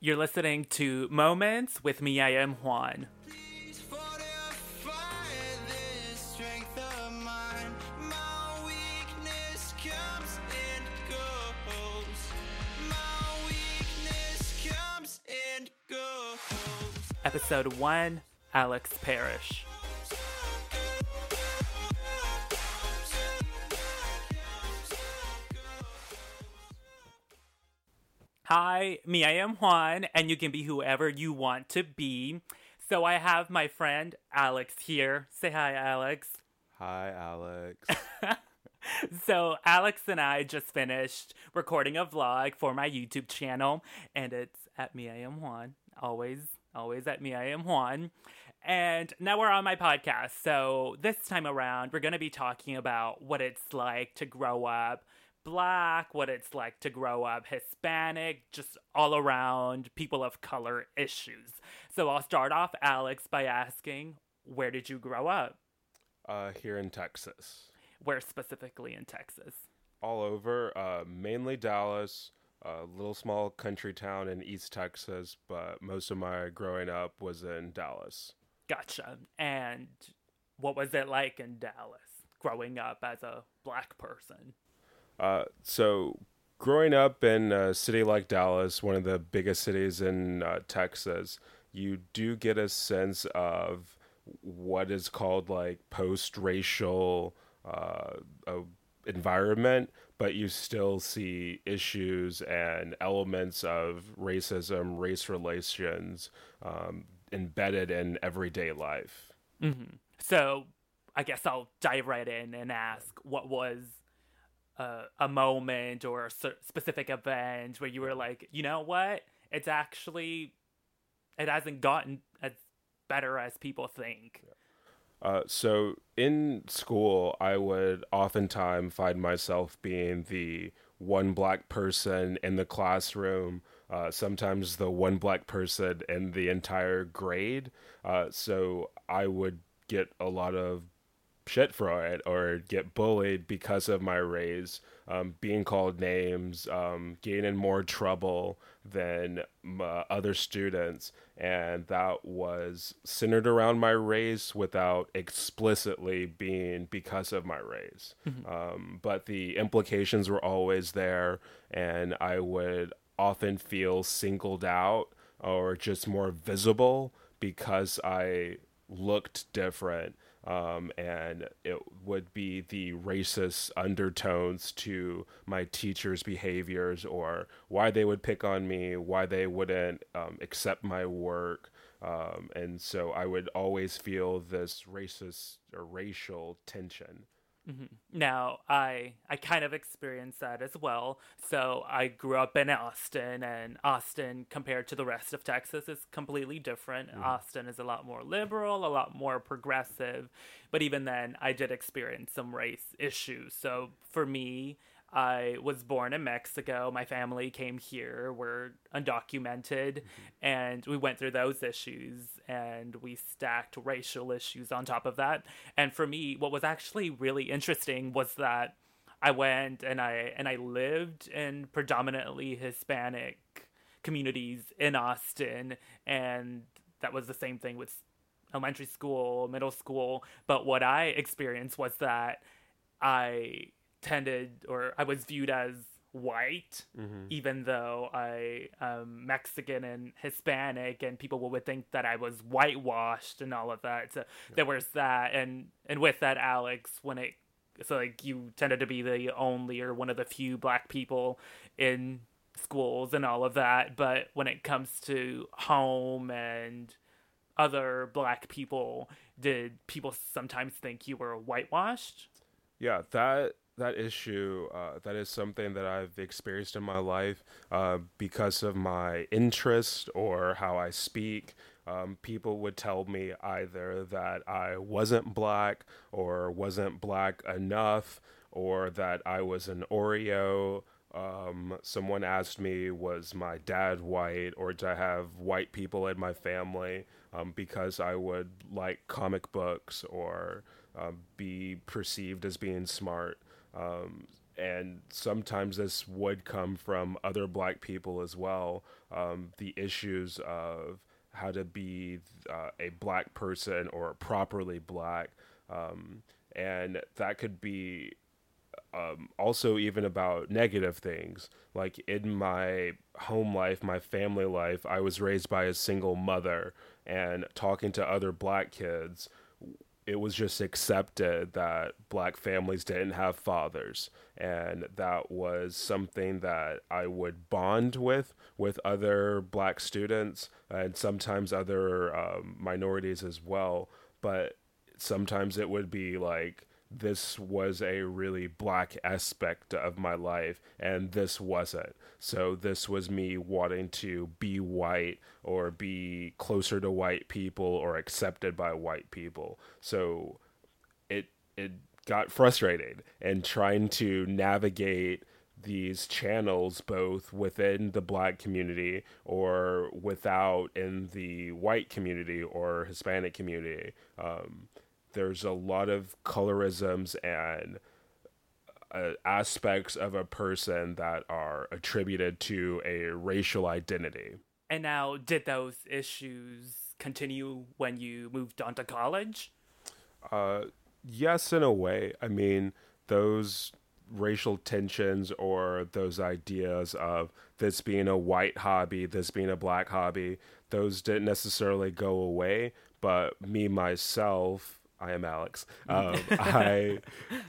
You're listening to Moments with me, I am Juan. Episode 1 Alex Parrish. Hi, me, I am Juan, and you can be whoever you want to be. So I have my friend Alex here. Say hi, Alex. Hi, Alex. so Alex and I just finished recording a vlog for my YouTube channel, and it's at me, I am Juan. Always, always at me, I am Juan. And now we're on my podcast. So this time around, we're going to be talking about what it's like to grow up black, what it's like to grow up Hispanic, just all around people of color issues. So I'll start off, Alex, by asking, where did you grow up? Uh, here in Texas. Where specifically in Texas? All over, uh, mainly Dallas, a little small country town in East Texas, but most of my growing up was in Dallas. Gotcha. And what was it like in Dallas growing up as a black person? Uh, so, growing up in a city like Dallas, one of the biggest cities in uh, Texas, you do get a sense of what is called like post-racial uh, environment, but you still see issues and elements of racism, race relations um, embedded in everyday life. Mm-hmm. So, I guess I'll dive right in and ask what was a, a moment or a specific event where you were like, you know what? It's actually, it hasn't gotten as better as people think. Uh, so in school, I would oftentimes find myself being the one black person in the classroom, uh, sometimes the one black person in the entire grade. Uh, so I would get a lot of shit for it or get bullied because of my race, um, being called names, um, getting in more trouble than uh, other students. And that was centered around my race without explicitly being because of my race. Mm-hmm. Um, but the implications were always there, and I would often feel singled out or just more visible because I looked different um, and it would be the racist undertones to my teachers' behaviors or why they would pick on me, why they wouldn't um, accept my work. Um, and so I would always feel this racist or racial tension. Mm-hmm. Now, I I kind of experienced that as well. So I grew up in Austin, and Austin, compared to the rest of Texas, is completely different. Mm-hmm. Austin is a lot more liberal, a lot more progressive, but even then, I did experience some race issues. So for me, I was born in Mexico. My family came here. We're undocumented. Mm-hmm. And we went through those issues and we stacked racial issues on top of that. And for me, what was actually really interesting was that I went and I and I lived in predominantly Hispanic communities in Austin and that was the same thing with elementary school, middle school, but what I experienced was that I tended or I was viewed as white, mm-hmm. even though I am Mexican and Hispanic, and people would think that I was whitewashed and all of that. So yeah. there was that, and and with that, Alex, when it so like you tended to be the only or one of the few black people in schools and all of that, but when it comes to home and other black people, did people sometimes think you were whitewashed? Yeah, that that issue uh, that is something that I've experienced in my life uh, because of my interest or how I speak. Um, people would tell me either that I wasn't black or wasn't black enough or that I was an Oreo. Um, someone asked me, was my dad white or I have white people in my family um, because I would like comic books or um, be perceived as being smart. Um, and sometimes this would come from other black people as well. um, the issues of how to be uh, a black person or properly black. Um, and that could be um, also even about negative things. Like in my home life, my family life, I was raised by a single mother, and talking to other black kids, it was just accepted that black families didn't have fathers. And that was something that i would bond with with other black students and sometimes other um, minorities as well. But sometimes it would be like this was a really black aspect of my life and this wasn't. So this was me wanting to be white or be closer to white people or accepted by white people. So it it got frustrated and trying to navigate these channels both within the black community or without in the white community or Hispanic community. Um, there's a lot of colorisms and uh, aspects of a person that are attributed to a racial identity. And now, did those issues continue when you moved on to college? Uh, yes, in a way. I mean, those racial tensions or those ideas of this being a white hobby, this being a black hobby, those didn't necessarily go away. But me myself, I am Alex. Um, I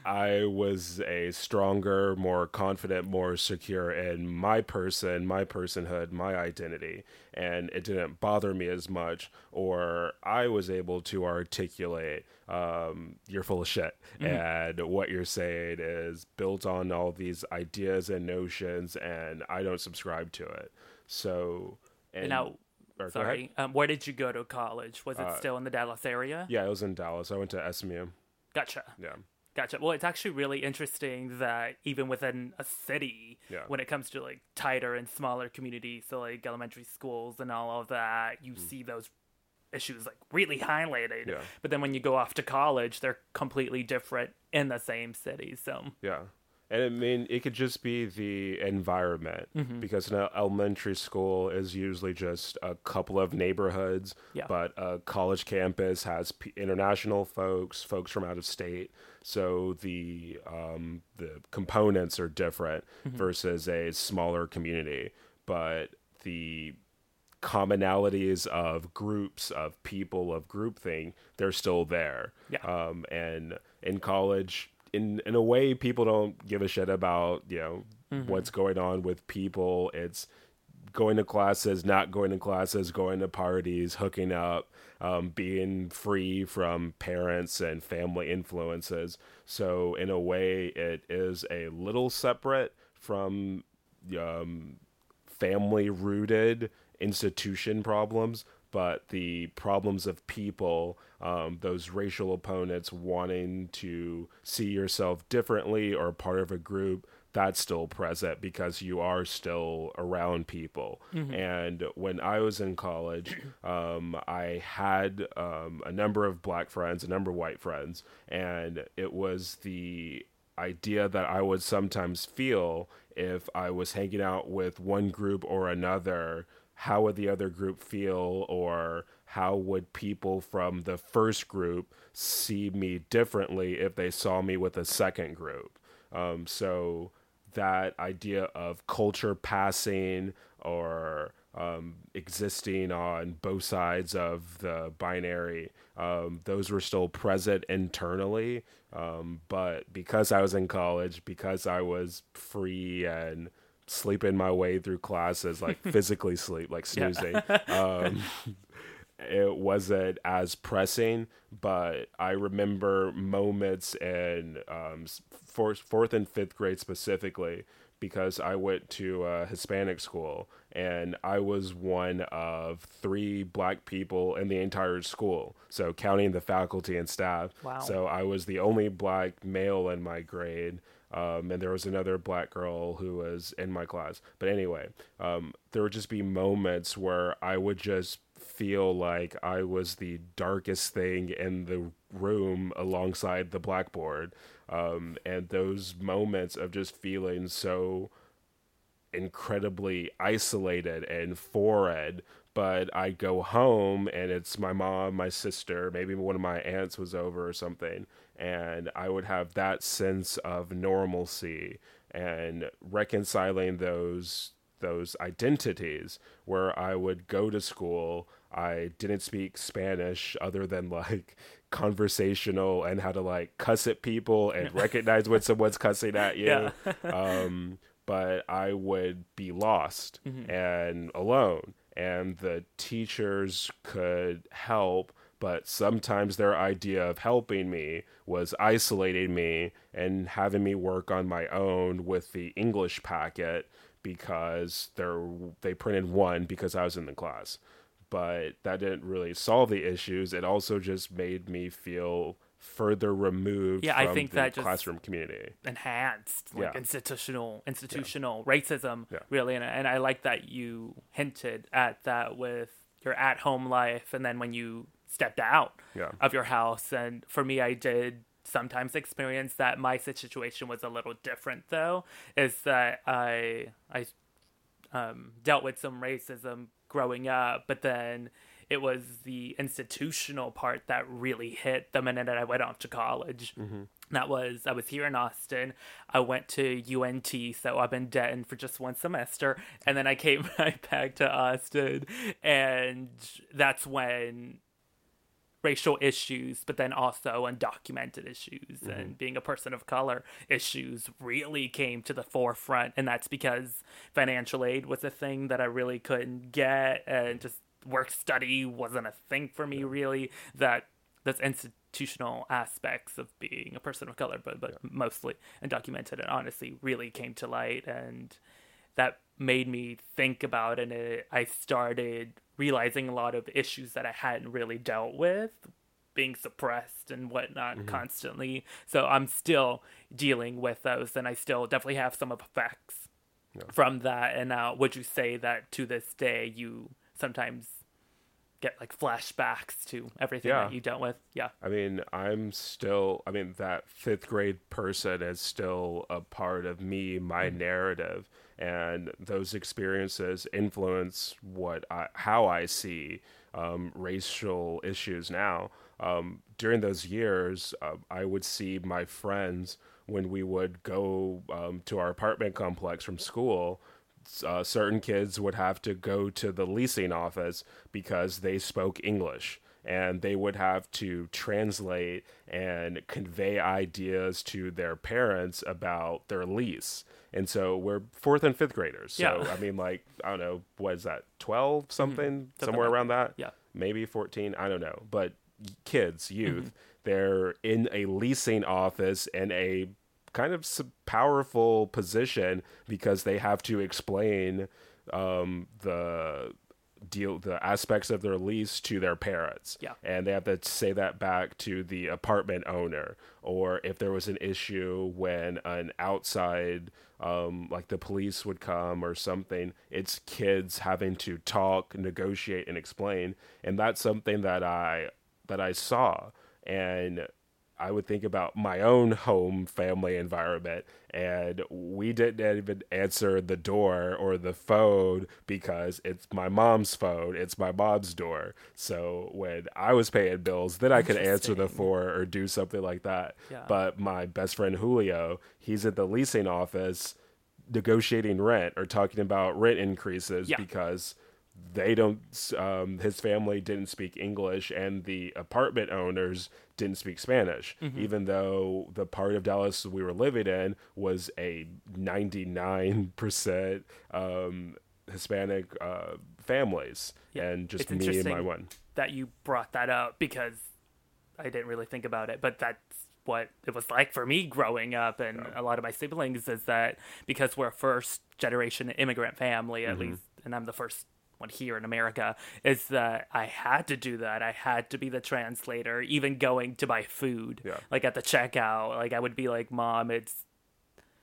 I was a stronger, more confident, more secure in my person, my personhood, my identity, and it didn't bother me as much. Or I was able to articulate, um, "You're full of shit," mm-hmm. and what you're saying is built on all these ideas and notions, and I don't subscribe to it. So, and now or, Sorry. Um, where did you go to college? Was it uh, still in the Dallas area? Yeah, it was in Dallas. I went to SMU. Gotcha. Yeah. Gotcha. Well, it's actually really interesting that even within a city, yeah. when it comes to like tighter and smaller communities, so like elementary schools and all of that, you mm. see those issues like really highlighted. Yeah. But then when you go off to college, they're completely different in the same city. So yeah, and I mean, it could just be the environment mm-hmm. because an elementary school is usually just a couple of neighborhoods, yeah. but a college campus has p- international folks, folks from out of state. So the um, the components are different mm-hmm. versus a smaller community, but the commonalities of groups of people of group thing, they're still there. Yeah. Um, and in college in in a way people don't give a shit about you know mm-hmm. what's going on with people it's going to classes not going to classes going to parties hooking up um, being free from parents and family influences so in a way it is a little separate from um, family rooted institution problems but the problems of people, um, those racial opponents wanting to see yourself differently or part of a group, that's still present because you are still around people. Mm-hmm. And when I was in college, um, I had um, a number of black friends, a number of white friends, and it was the idea that I would sometimes feel if I was hanging out with one group or another how would the other group feel or how would people from the first group see me differently if they saw me with a second group um, so that idea of culture passing or um, existing on both sides of the binary um, those were still present internally um, but because i was in college because i was free and sleeping my way through classes, like physically sleep, like snoozing. it wasn't as pressing, but I remember moments in um, fourth, fourth and fifth grade specifically because I went to a Hispanic school and I was one of three black people in the entire school. So counting the faculty and staff. Wow. So I was the only black male in my grade. Um, and there was another black girl who was in my class. But anyway, um, there would just be moments where I would just feel like I was the darkest thing in the room alongside the blackboard. Um, and those moments of just feeling so incredibly isolated and foreign but I go home and it's my mom, my sister, maybe one of my aunts was over or something, and I would have that sense of normalcy and reconciling those those identities where I would go to school. I didn't speak Spanish other than like conversational and how to like cuss at people and recognize when someone's cussing at you. Yeah. um, but I would be lost mm-hmm. and alone and the teachers could help but sometimes their idea of helping me was isolating me and having me work on my own with the English packet because they they printed one because I was in the class. But that didn't really solve the issues. It also just made me feel further removed yeah, I think that classroom community. Enhanced like yeah. institutional institutional yeah. racism yeah. really and, and I like that you hinted at that with your at home life and then when you stepped out of your house and for me I did sometimes experience that my situation was a little different though is that I I um, dealt with some racism growing up but then it was the institutional part that really hit the minute that I went off to college. Mm-hmm. That was I was here in Austin. I went to UNT, so I've been Denton for just one semester, and then I came right back to Austin, and that's when racial issues, but then also undocumented issues mm-hmm. and being a person of color issues really came to the forefront. And that's because financial aid was a thing that I really couldn't get and just work study wasn't a thing for me really. That that's institutional aspects of being a person of color, but but yeah. mostly undocumented and honestly really came to light and that made me think about and it, I started realizing a lot of issues that I hadn't really dealt with being suppressed and whatnot mm-hmm. constantly. So I'm still dealing with those, and I still definitely have some effects yeah. from that. And now, would you say that to this day you sometimes get like flashbacks to everything yeah. that you dealt with. Yeah. I mean, I'm still I mean that 5th grade person is still a part of me, my mm-hmm. narrative, and those experiences influence what I how I see um, racial issues now. Um, during those years, uh, I would see my friends when we would go um, to our apartment complex from school uh, certain kids would have to go to the leasing office because they spoke English and they would have to translate and convey ideas to their parents about their lease. And so we're fourth and fifth graders. So, yeah. I mean, like, I don't know, what is that, 12 mm-hmm. something? Mm-hmm. somewhere around that? Yeah. Maybe 14. I don't know. But kids, youth, mm-hmm. they're in a leasing office in a kind of powerful position because they have to explain um, the deal the aspects of their lease to their parents. Yeah. And they have to say that back to the apartment owner. Or if there was an issue when an outside um, like the police would come or something it's kids having to talk negotiate and explain. And that's something that i that i saw. And I would think about my own home family environment, and we didn't even answer the door or the phone because it's my mom's phone, it's my mom's door. So when I was paying bills, then I could answer the phone or do something like that. Yeah. But my best friend Julio, he's at the leasing office negotiating rent or talking about rent increases yeah. because they don't um, his family didn't speak english and the apartment owners didn't speak spanish mm-hmm. even though the part of dallas we were living in was a 99% um, hispanic uh, families yeah. and just it's me and my one that you brought that up because i didn't really think about it but that's what it was like for me growing up and a lot of my siblings is that because we're a first generation immigrant family at mm-hmm. least and i'm the first one here in America is that I had to do that. I had to be the translator, even going to buy food. Yeah. Like at the checkout, like I would be like, "Mom, it's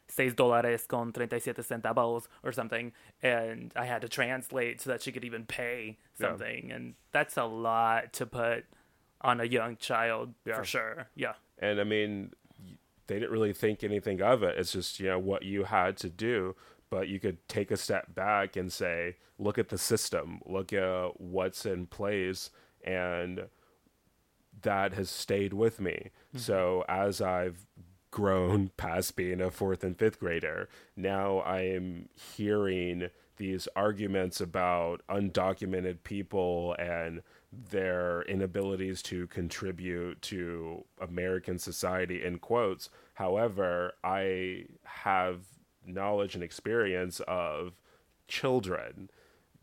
seis dólares con treinta y siete centavos or something," and I had to translate so that she could even pay something, yeah. and that's a lot to put on a young child yeah. for sure. Yeah. And I mean, they didn't really think anything of it. It's just you know what you had to do but you could take a step back and say, look at the system, look at what's in place, and that has stayed with me. Mm-hmm. So as I've grown past being a fourth and fifth grader, now I am hearing these arguments about undocumented people and their inabilities to contribute to American society in quotes. However, I have knowledge and experience of children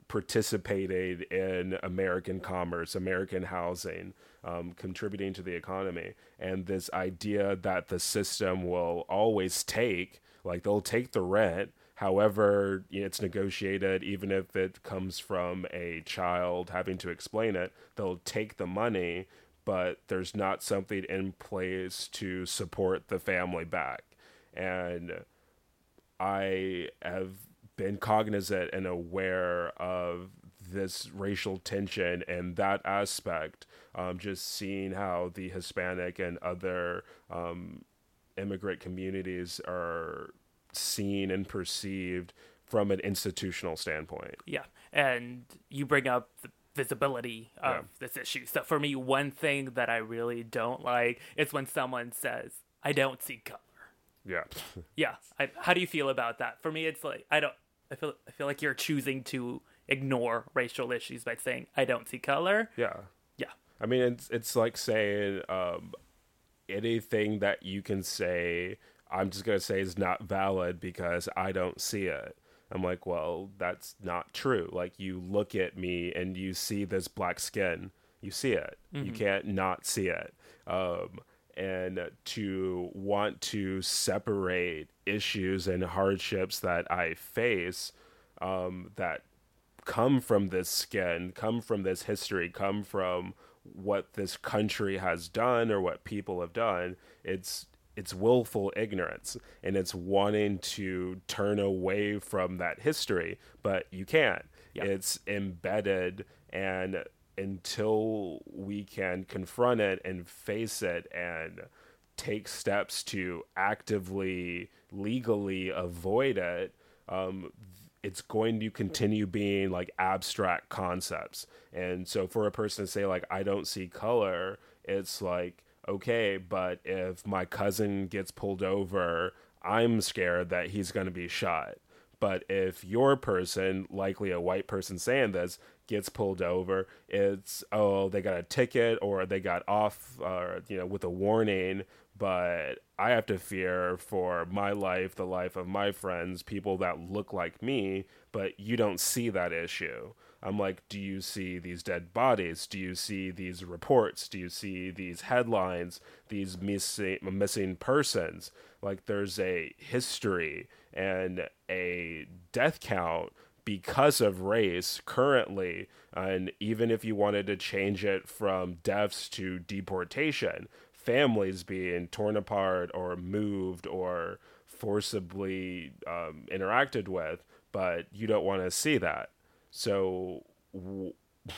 participating in American commerce, American housing, um, contributing to the economy. And this idea that the system will always take, like they'll take the rent, however it's negotiated, even if it comes from a child having to explain it, they'll take the money, but there's not something in place to support the family back. And I have been cognizant and aware of this racial tension and that aspect. Um, just seeing how the Hispanic and other um, immigrant communities are seen and perceived from an institutional standpoint. Yeah, and you bring up the visibility of yeah. this issue. So for me, one thing that I really don't like is when someone says, "I don't see color." Yeah. yeah. I, how do you feel about that? For me, it's like I don't. I feel. I feel like you're choosing to ignore racial issues by saying I don't see color. Yeah. Yeah. I mean, it's it's like saying um, anything that you can say. I'm just gonna say is not valid because I don't see it. I'm like, well, that's not true. Like you look at me and you see this black skin. You see it. Mm-hmm. You can't not see it. Um, and to want to separate issues and hardships that I face um, that come from this skin, come from this history, come from what this country has done or what people have done. It's it's willful ignorance and it's wanting to turn away from that history, but you can't. Yep. It's embedded and until we can confront it and face it and take steps to actively legally avoid it um, it's going to continue being like abstract concepts. And so for a person to say like i don't see color it's like okay but if my cousin gets pulled over i'm scared that he's going to be shot. But if your person, likely a white person saying this, gets pulled over, it's oh they got a ticket or they got off, uh, you know, with a warning. But I have to fear for my life, the life of my friends, people that look like me. But you don't see that issue. I'm like, do you see these dead bodies? Do you see these reports? Do you see these headlines? These missing missing persons? Like, there's a history and a death count because of race currently and even if you wanted to change it from deaths to deportation families being torn apart or moved or forcibly um, interacted with but you don't want to see that so w-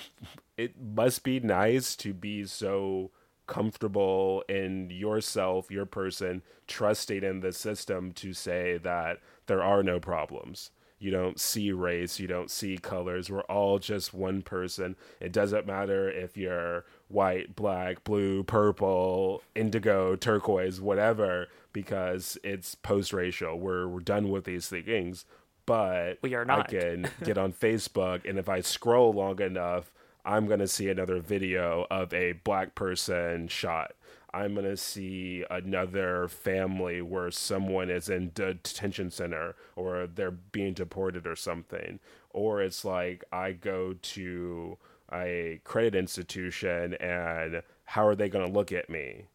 it must be nice to be so comfortable in yourself, your person, trusting in the system to say that there are no problems. You don't see race, you don't see colors. We're all just one person. It doesn't matter if you're white, black, blue, purple, indigo, turquoise, whatever, because it's post racial. We're, we're done with these things. But we are not. I can get on Facebook, and if I scroll long enough, I'm going to see another video of a black person shot. I'm going to see another family where someone is in detention center or they're being deported or something. Or it's like I go to a credit institution and how are they going to look at me?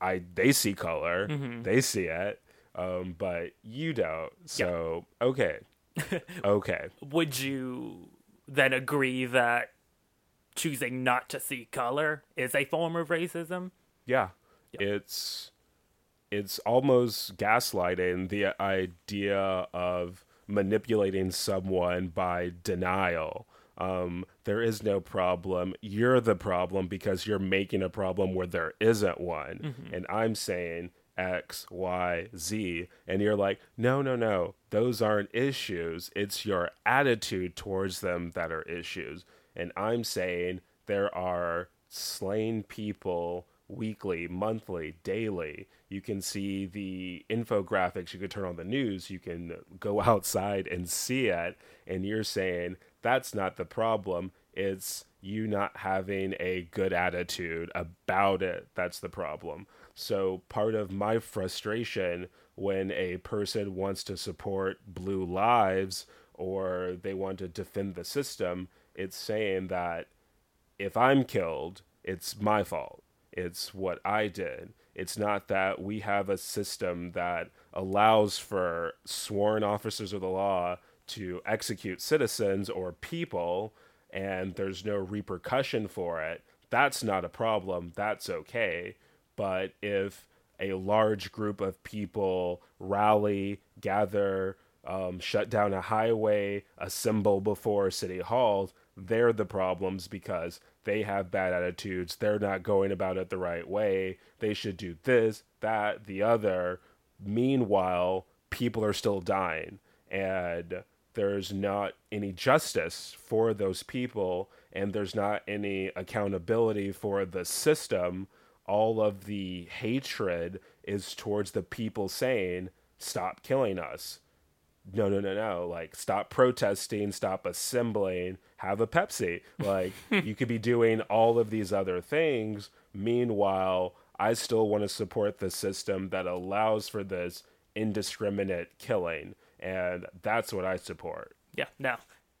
I they see color, mm-hmm. they see it, um, but you don't. So yep. okay, okay. Would you then agree that choosing not to see color is a form of racism. Yeah. Yep. It's it's almost gaslighting the idea of manipulating someone by denial. Um, there is no problem. You're the problem because you're making a problem where there isn't one. Mm-hmm. And I'm saying X, Y, Z. And you're like, no, no, no, those aren't issues. It's your attitude towards them that are issues. And I'm saying there are slain people weekly, monthly, daily. You can see the infographics. You can turn on the news. You can go outside and see it. And you're saying that's not the problem. It's you not having a good attitude about it. That's the problem. So, part of my frustration when a person wants to support blue lives or they want to defend the system, it's saying that if I'm killed, it's my fault. It's what I did. It's not that we have a system that allows for sworn officers of the law to execute citizens or people and there's no repercussion for it. That's not a problem. That's okay. But if a large group of people rally, gather, um, shut down a highway, assemble before City Hall, they're the problems because they have bad attitudes. They're not going about it the right way. They should do this, that, the other. Meanwhile, people are still dying, and there's not any justice for those people, and there's not any accountability for the system. All of the hatred is towards the people saying, Stop killing us no, no, no, no. Like, stop protesting, stop assembling, have a Pepsi. Like, you could be doing all of these other things. Meanwhile, I still want to support the system that allows for this indiscriminate killing. And that's what I support. Yeah, no.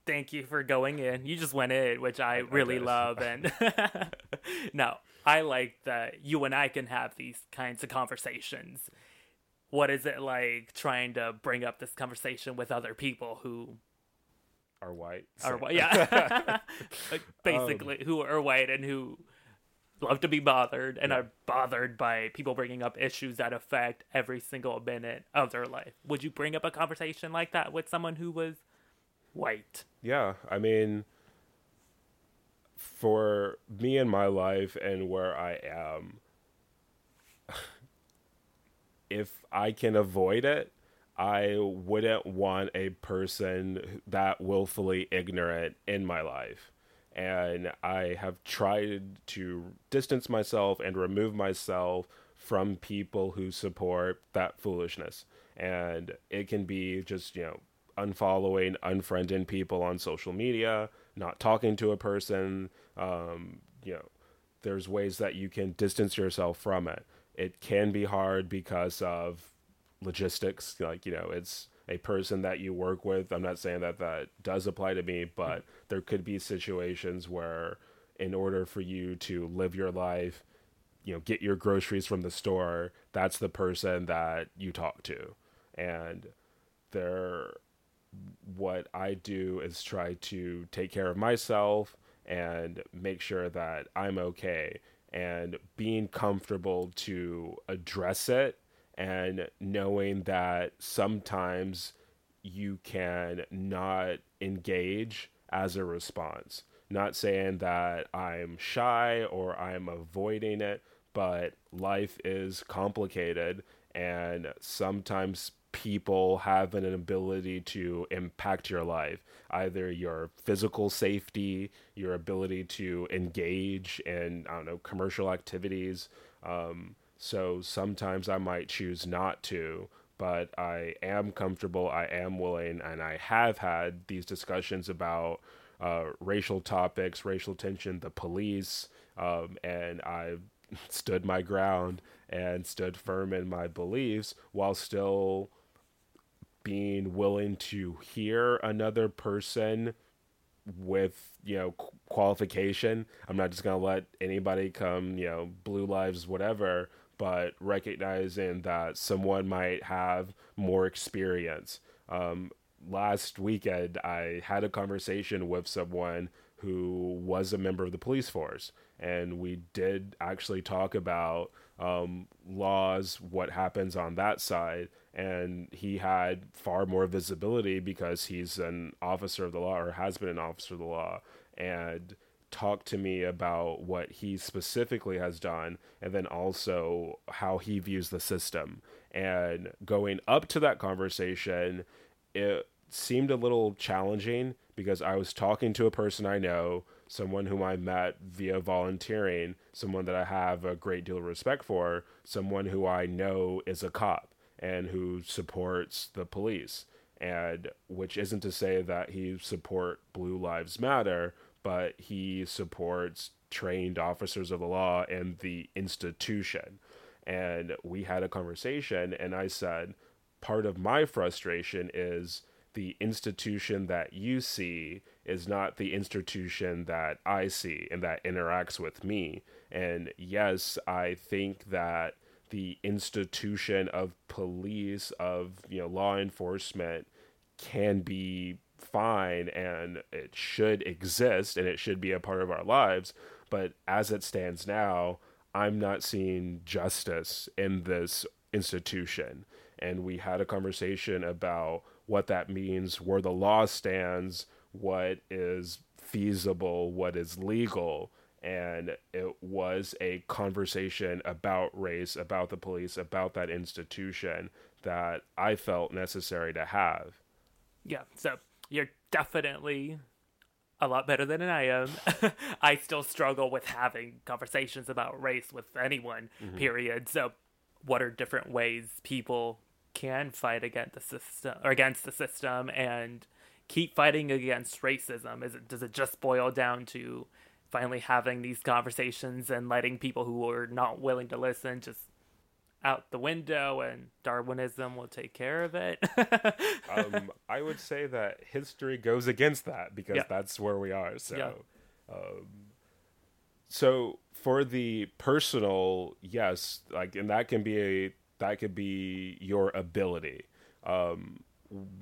Thank you for going in. You just went in, which I really love. And no, I like that you and I can have these kinds of conversations what is it like trying to bring up this conversation with other people who are white? Are white? Yeah, like basically, um, who are white and who love to be bothered and yeah. are bothered by people bringing up issues that affect every single minute of their life. Would you bring up a conversation like that with someone who was white? Yeah, I mean, for me and my life and where I am if I can avoid it, I wouldn't want a person that willfully ignorant in my life. And I have tried to distance myself and remove myself from people who support that foolishness. And it can be just, you know, unfollowing, unfriending people on social media, not talking to a person. Um, you know, there's ways that you can distance yourself from it it can be hard because of logistics. Like, you know, it's a person that you work with. I'm not saying that that does apply to me, but there could be situations where, in order for you to live your life, you know, get your groceries from the store, that's the person that you talk to. And there, what I do is try to take care of myself and make sure that I'm okay and being comfortable to address it and knowing that sometimes you can not engage as a response. Not saying that I'm shy or I'm avoiding it, but life is complicated and sometimes people have an ability to impact your life either your physical safety your ability to engage in i don't know commercial activities. Um, so sometimes i might choose not to but i am comfortable i am willing and i have had these discussions about uh, racial topics racial tension the police um, and i've stood my ground and stood firm in my beliefs while still being willing to hear another person with you know qualification. I'm not just to let anybody come you know blue lives whatever but recognizing that someone might have more experience. Um, last weekend i had a conversation with someone who was a member of the police force and we did actually talk about um, laws what happens on that side and he had far more visibility because he's an officer of the law or has been an officer of the law and talk to me about what he specifically has done and then also how he views the system. And going up to that conversation, it seemed a little challenging because I was talking to a person I know, someone whom I met via volunteering, someone that I have a great deal of respect for, someone who I know is a cop and who supports the police. And which isn't to say that he support Blue Lives Matter, but he supports trained officers of the law and the institution. And we had a conversation, and I said, part of my frustration is the institution that you see is not the institution that I see and that interacts with me. And yes, I think that the institution of police, of you know, law enforcement can be fine and it should exist and it should be a part of our lives. But as it stands now, I'm not seeing justice in this institution. And we had a conversation about what that means, where the law stands, what is feasible, what is legal. And it was a conversation about race, about the police, about that institution that I felt necessary to have. Yeah. So you're definitely a lot better than I am. I still struggle with having conversations about race with anyone, mm-hmm. period. So, what are different ways people can fight against the system or against the system and keep fighting against racism? Is it does it just boil down to finally having these conversations and letting people who are not willing to listen just out the window and Darwinism will take care of it. um, I would say that history goes against that because yeah. that's where we are. So, yeah. um, so for the personal, yes, like, and that can be a that could be your ability. Um,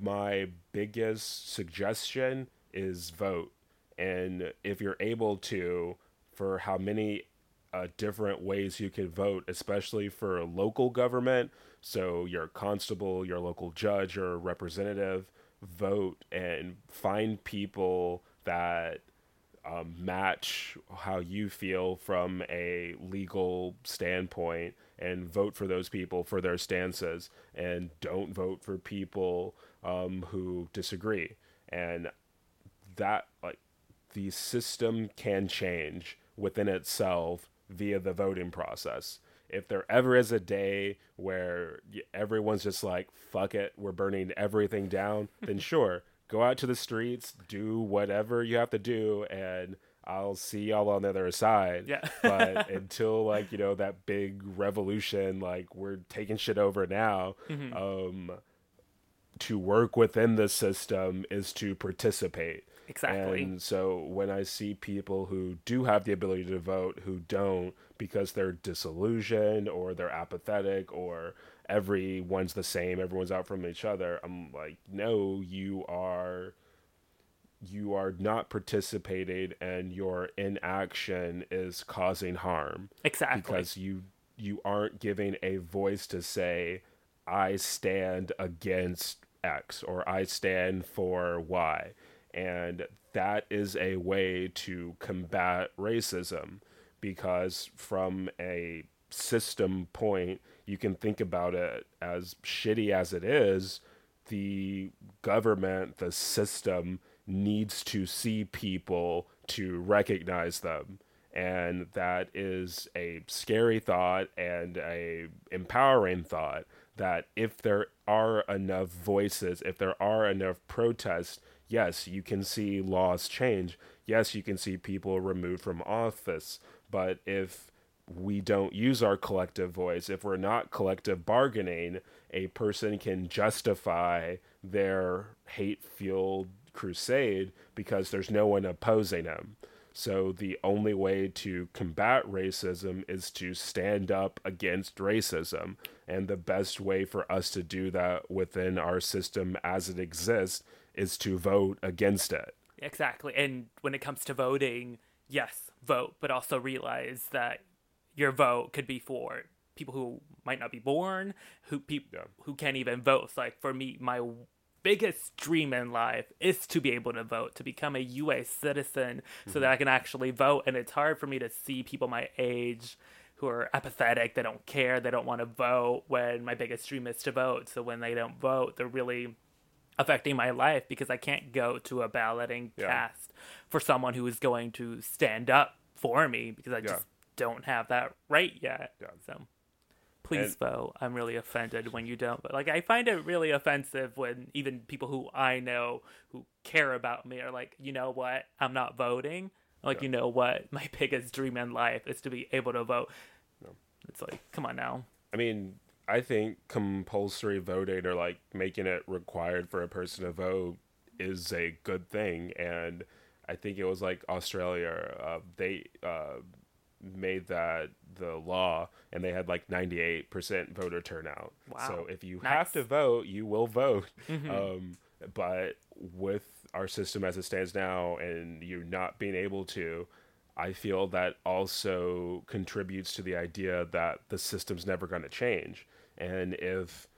my biggest suggestion is vote, and if you're able to, for how many uh, different ways you can vote, especially for local government. So your constable, your local judge, or representative vote and find people that um, match how you feel from a legal standpoint and vote for those people for their stances and don't vote for people um, who disagree and that like the system can change within itself via the voting process. If there ever is a day where everyone's just like, fuck it, we're burning everything down, then sure, go out to the streets, do whatever you have to do, and I'll see y'all on the other side. Yeah. but until like, you know, that big revolution, like we're taking shit over now, mm-hmm. um, to work within the system is to participate. Exactly. And so when I see people who do have the ability to vote who don't because they're disillusioned or they're apathetic or everyone's the same, everyone's out from each other, I'm like, no, you are you are not participating and your inaction is causing harm. Exactly. Because you you aren't giving a voice to say I stand against X or I stand for Y and that is a way to combat racism because, from a system point, you can think about it as shitty as it is. The government, the system needs to see people to recognize them and that is a scary thought and a empowering thought that if there are enough voices if there are enough protests yes, you can see laws change. Yes, you can see people removed from office. But if we don't use our collective voice, if we're not collective bargaining, a person can justify their hate fueled crusade because there's no one opposing them. So the only way to combat racism is to stand up against racism. And the best way for us to do that within our system as it exists is to vote against it. Exactly. And when it comes to voting, yes, vote, but also realize that your vote could be for people who might not be born, who people yeah. who can't even vote. So like for me, my biggest dream in life is to be able to vote, to become a US citizen so mm-hmm. that I can actually vote. And it's hard for me to see people my age who are apathetic, they don't care, they don't want to vote when my biggest dream is to vote. So when they don't vote, they're really affecting my life because I can't go to a balloting yeah. cast for someone who is going to stand up for me because I just don't have that right yet. Yeah. So please and, vote. I'm really offended when you don't. But like I find it really offensive when even people who I know who care about me are like, you know what, I'm not voting. Like, yeah. you know what, my biggest dream in life is to be able to vote. No. It's like, come on now. I mean, I think compulsory voting or like making it required for a person to vote is a good thing. And I think it was like Australia, uh, they uh, made that the law and they had like 98% voter turnout. Wow. So if you nice. have to vote, you will vote. Mm-hmm. Um, but with our system as it stands now and you not being able to, I feel that also contributes to the idea that the system's never going to change. And if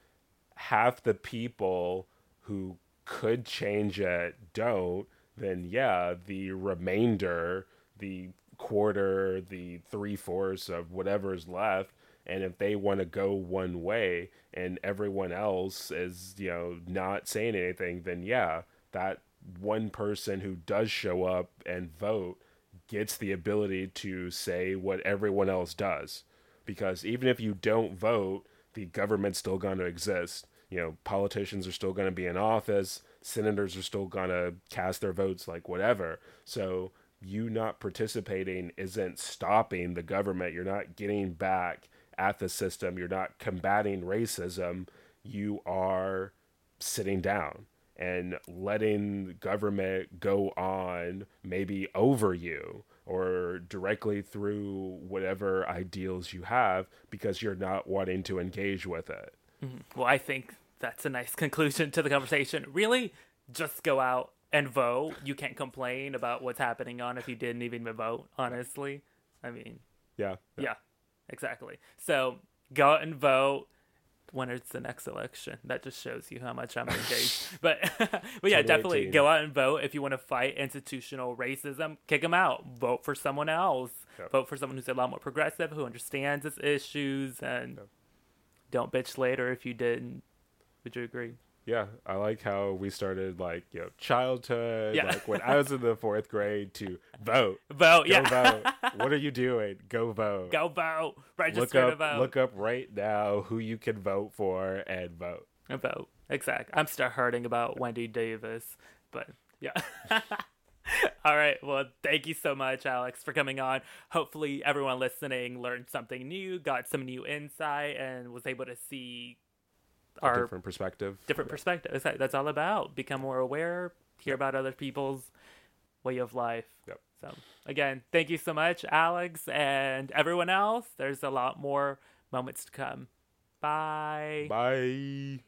half the people who could change it don't, then yeah, the remainder, the quarter, the three fourths of whatever's left, and if they want to go one way and everyone else is, you know, not saying anything, then yeah, that one person who does show up and vote gets the ability to say what everyone else does. Because even if you don't vote, the government's still going to exist. You know, politicians are still going to be in office, senators are still going to cast their votes, like whatever. So you not participating isn't stopping the government. You're not getting back at the system. You're not combating racism. You are sitting down and letting government go on maybe over you or directly through whatever ideals you have because you're not wanting to engage with it. Mm-hmm. Well, I think that's a nice conclusion to the conversation. Really, just go out and vote. You can't complain about what's happening on if you didn't even vote, honestly. I mean, yeah. Yeah, yeah exactly. So go out and vote when it's the next election. That just shows you how much I'm engaged. but but yeah, definitely go out and vote if you want to fight institutional racism. Kick them out. Vote for someone else. Yep. Vote for someone who's a lot more progressive, who understands its issues, and yep. don't bitch later if you didn't. Would you agree? Yeah, I like how we started like you know childhood, yeah. like when I was in the fourth grade to vote, vote, Go yeah. vote. What are you doing? Go vote. Go vote. Register look up, to vote. Look up right now who you can vote for and vote. And vote. Exactly. I'm still hurting about Wendy Davis, but yeah. All right. Well, thank you so much, Alex, for coming on. Hopefully, everyone listening learned something new, got some new insight, and was able to see our different perspective. Different yeah. perspective. That's all about. Become more aware. Hear about other people's way of life. Yep. So again, thank you so much, Alex, and everyone else. There's a lot more moments to come. Bye. Bye.